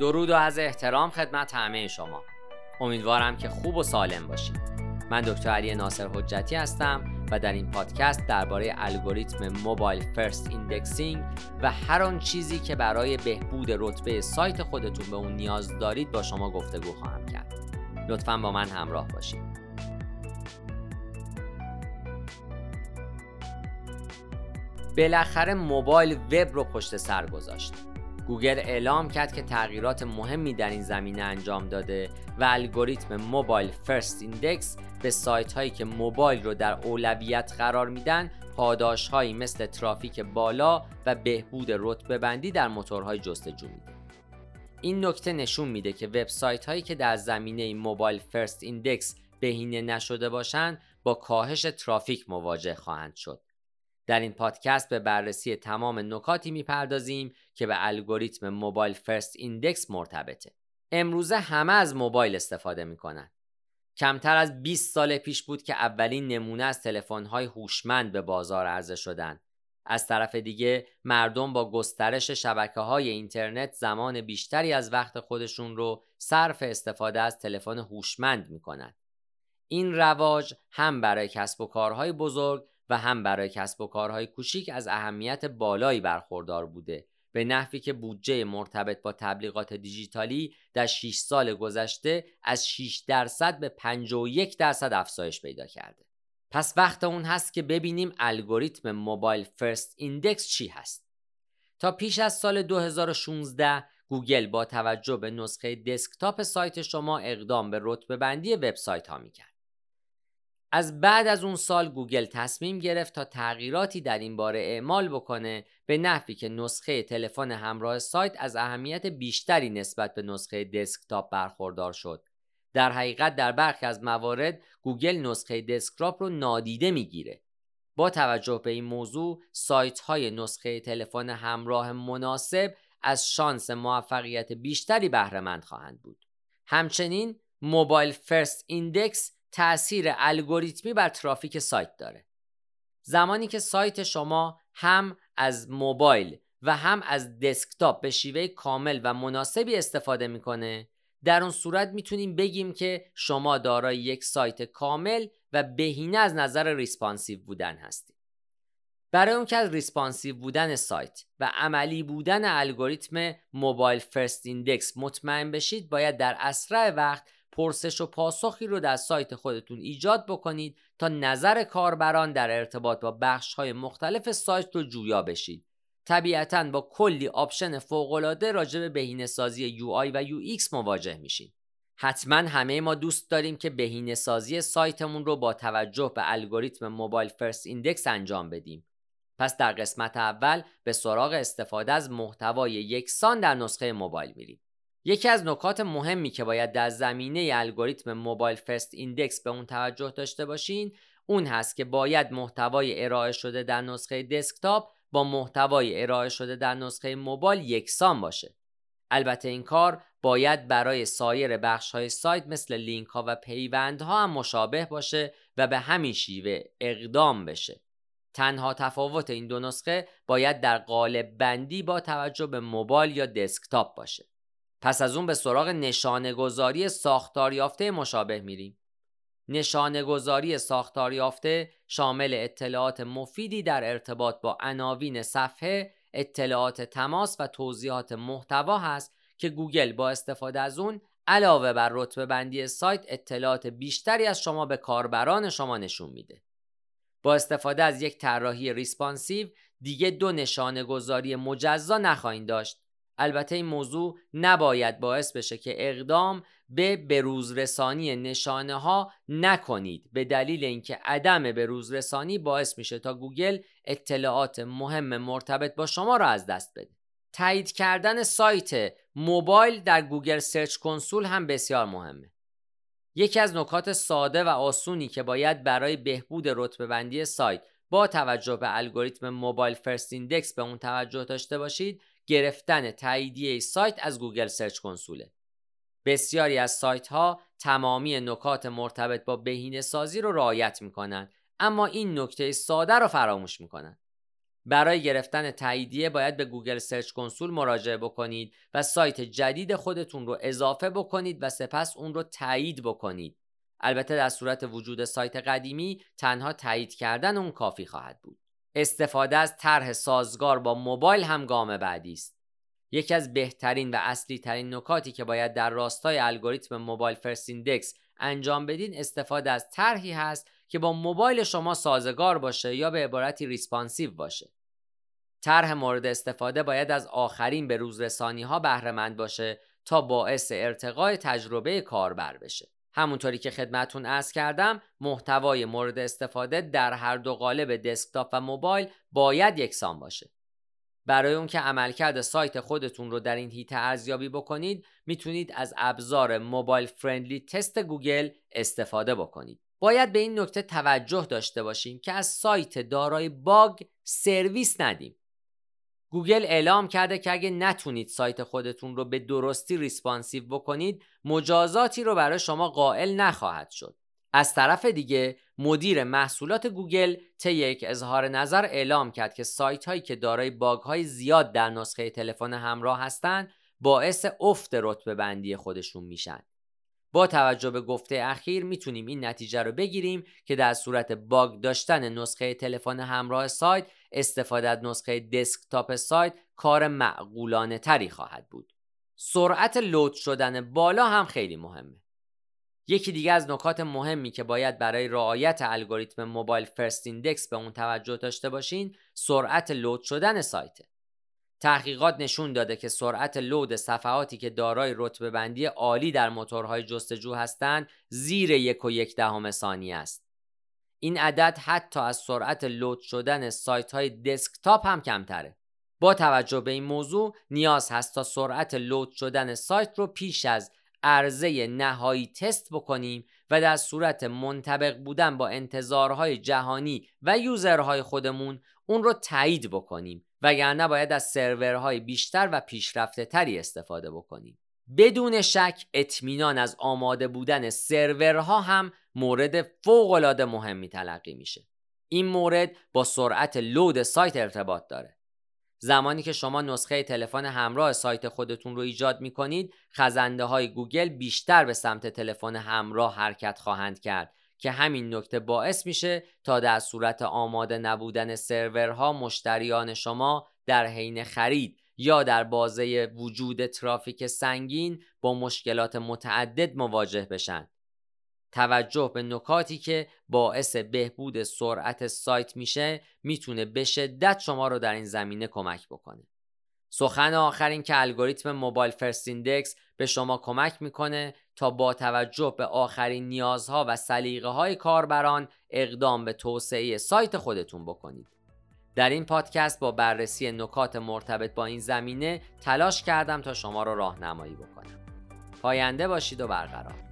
درود و عرض احترام خدمت همه شما. امیدوارم که خوب و سالم باشید. من دکتر علی ناصر حجتی هستم و در این پادکست درباره الگوریتم Mobile First Indexing و هر آن چیزی که برای بهبود رتبه سایت خودتون به اون نیاز دارید با شما گفتگو خواهم کرد. لطفا با من همراه باشید. بالاخره موبایل وب رو پشت سر گذاشت. گوگل اعلام کرد که تغییرات مهمی در این زمینه انجام داده و الگوریتم Mobile First Index به سایت هایی که موبایل رو در اولویت قرار میدن پاداش هایی مثل ترافیک بالا و بهبود رتبه بندی در موتورهای جستجو میده. این نکته نشون میده که وبسایت هایی که در زمینه Mobile First Index بهینه نشده باشند با کاهش ترافیک مواجه خواهند شد. در این پادکست به بررسی تمام نکاتی می‌پردازیم که به الگوریتم Mobile First Index مرتبطه. امروزه همه از موبایل استفاده می‌کنن. کمتر از 20 سال پیش بود که اولین نمونه از تلفن‌های هوشمند به بازار عرضه شدند. از طرف دیگه مردم با گسترش شبکه های اینترنت زمان بیشتری از وقت خودشون رو صرف استفاده از تلفن هوشمند می‌کنند. این رواج هم برای کسب و کارهای بزرگ و هم برای کسب و کارهای کوچیک از اهمیت بالایی برخوردار بوده به نحوی که بودجه مرتبط با تبلیغات دیجیتالی در 6 سال گذشته از 6 درصد به 51 درصد افزایش پیدا کرده. پس وقت اون هست که ببینیم الگوریتم Mobile First Index چی هست. تا پیش از سال 2016 گوگل با توجه به نسخه دسکتاپ سایت شما اقدام به رتبه بندی وبسایت ها می‌کرد. از بعد از اون سال گوگل تصمیم گرفت تا تغییراتی در این باره اعمال بکنه به نحوی که نسخه تلفن همراه سایت از اهمیت بیشتری نسبت به نسخه دسکتاپ برخوردار شد. در حقیقت در برخی از موارد گوگل نسخه دسکتاپ رو نادیده می‌گیره. با توجه به این موضوع سایت های نسخه تلفن همراه مناسب از شانس موفقیت بیشتری بهره خواهند بود. همچنین Mobile First Index تأثیر الگوریتمی بر ترافیک سایت داره. زمانی که سایت شما هم از موبایل و هم از دسکتاپ به شیوه کامل و مناسبی استفاده می‌کنه در اون صورت می‌تونیم بگیم که شما دارای یک سایت کامل و بهینه از نظر responsive بودن هستید. برای اون که از responsive بودن سایت و عملی بودن الگوریتم Mobile First Index مطمئن بشید باید در اسرع وقت پرسش و پاسخی رو در سایت خودتون ایجاد بکنید تا نظر کاربران در ارتباط با بخش های مختلف سایت رو جویا بشید. طبیعتا با کلی آپشن فوقالعاده راجع به بهینه سازی UI و UX مواجه میشین. حتما همه ما دوست داریم که بهینه سازی سایتمون رو با توجه به الگوریتم Mobile First Index انجام بدیم. پس در قسمت اول به سراغ استفاده از محتوای یکسان در نسخه موبایل میریم. یکی از نکات مهمی که باید در زمینه الگوریتم Mobile First Index به اون توجه داشته باشین اون هست که باید محتوای ارائه شده در نسخه دسکتاپ با محتوای ارائه شده در نسخه موبایل یکسان باشه. البته این کار باید برای سایر بخش های سایت مثل لینک ها و پیوند ها هم مشابه باشه و به همین شیوه اقدام بشه. تنها تفاوت این دو نسخه باید در قالب بندی با توجه به موبایل یا دسکتاپ باشه. پس از اون به سراغ نشانه گذاری ساختار یافته مشابه میریم. نشانه گذاری ساختار یافته شامل اطلاعات مفیدی در ارتباط با عناوین صفحه، اطلاعات تماس و توضیحات محتوا هست که گوگل با استفاده از اون علاوه بر رتبه بندی سایت اطلاعات بیشتری از شما به کاربران شما نشون میده. با استفاده از یک طراحی responsive دیگه دو نشانه گذاری مجزا نخواهید داشت البته این موضوع نباید باعث بشه که اقدام به بروزرسانی نشانه ها نکنید. به دلیل اینکه عدم بروزرسانی باعث میشه تا گوگل اطلاعات مهم مرتبط با شما را از دست بده. تایید کردن سایت موبایل در Google Search Console هم بسیار مهمه. یکی از نکات ساده و آسونی که باید برای بهبود رتبه بندی سایت با توجه به الگوریتم Mobile First Index به اون توجه داشته باشید گرفتن تاییدیه سایت از Google Search Console ه. بسیاری از سایت ها تمامی نکات مرتبط با بهینه سازی رو رعایت می‌کنن اما این نکته ساده رو فراموش می‌کنن. برای گرفتن تاییدیه باید به Google Search Console مراجعه بکنید و سایت جدید خودتون رو اضافه بکنید و سپس اون رو تایید بکنید. البته در صورت وجود سایت قدیمی تنها تایید کردن اون کافی خواهد بود. استفاده از طرح سازگار با موبایل هم گام بعدی است. یکی از بهترین و اصلی ترین نکاتی که باید در راستای الگوریتم Mobile First Index انجام بدین استفاده از طرحی هست که با موبایل شما سازگار باشه یا به عبارتی responsive باشه. طرح مورد استفاده باید از آخرین به روزرسانی ها بهره باشه تا باعث ارتقای تجربه کاربر بشه. همونطوری که خدمتون عرض کردم محتوای مورد استفاده در هر دو قالب دسکتاپ و موبایل باید یکسان باشه. برای اون که عملکرد سایت خودتون رو در این حیطه ارزیابی بکنید می‌تونید از ابزار Mobile Friendly Test گوگل استفاده بکنید. باید به این نکته توجه داشته باشیم که از سایت دارای باگ سرویس ندیم. گوگل اعلام کرده که اگه نتونید سایت خودتون رو به درستی responsive بکنید مجازاتی رو برای شما قائل نخواهد شد. از طرف دیگه مدیر محصولات گوگل طی یک اظهار نظر اعلام کرد که سایت هایی که دارای باگ های زیاد در نسخه تلفن همراه هستند باعث افت رتبه بندی خودشون میشن. با توجه به گفته اخیر می‌تونیم این نتیجه رو بگیریم که در صورت باگ داشتن نسخه تلفن همراه سایت استفاده از نسخه دسکتاپ سایت کار معقولانه تری خواهد بود. سرعت لود شدن بالا هم خیلی مهمه. یکی دیگه از نکات مهمی که باید برای رعایت الگوریتم Mobile First Index به اون توجه داشته باشین سرعت لود شدن سایته. تحقیقات نشون داده که سرعت لود صفحاتی که دارای رتبه بندی عالی در موتورهای جستجو هستند زیر یک و یک دهم ثانیه است. این عدد حتی از سرعت لود شدن سایت های دسکتاپ هم کمتره. با توجه به این موضوع نیاز هست تا سرعت لود شدن سایت رو پیش از عرضه نهایی تست بکنیم و در صورت منطبق بودن با انتظارهای جهانی و یوزرهای خودمون اون رو تایید بکنیم وگرنه باید از سرورهای بیشتر و پیشرفته تری استفاده بکنیم. بدون شک اطمینان از آماده بودن سرورها هم مورد فوق مهمی تلقی میشه. این مورد با سرعت لود سایت ارتباط داره. زمانی که شما نسخه تلفن همراه سایت خودتون رو ایجاد می کنید خزنده های گوگل بیشتر به سمت تلفن همراه حرکت خواهند کرد که همین نکته باعث میشه تا در صورت آماده نبودن سرورها مشتریان شما در حین خرید یا در بازه وجود ترافیک سنگین با مشکلات متعدد مواجه بشن توجه به نکاتی که باعث بهبود سرعت سایت میشه می‌تونه به شدت شما رو در این زمینه کمک بکنه. سخن آخر که الگوریتم Mobile First Index به شما کمک می‌کنه تا با توجه به آخرین نیازها و سلیقه های کاربران اقدام به توسعه سایت خودتون بکنید. در این پادکست با بررسی نکات مرتبط با این زمینه تلاش کردم تا شما رو راهنمایی بکنم. پاینده باشید و برقرار.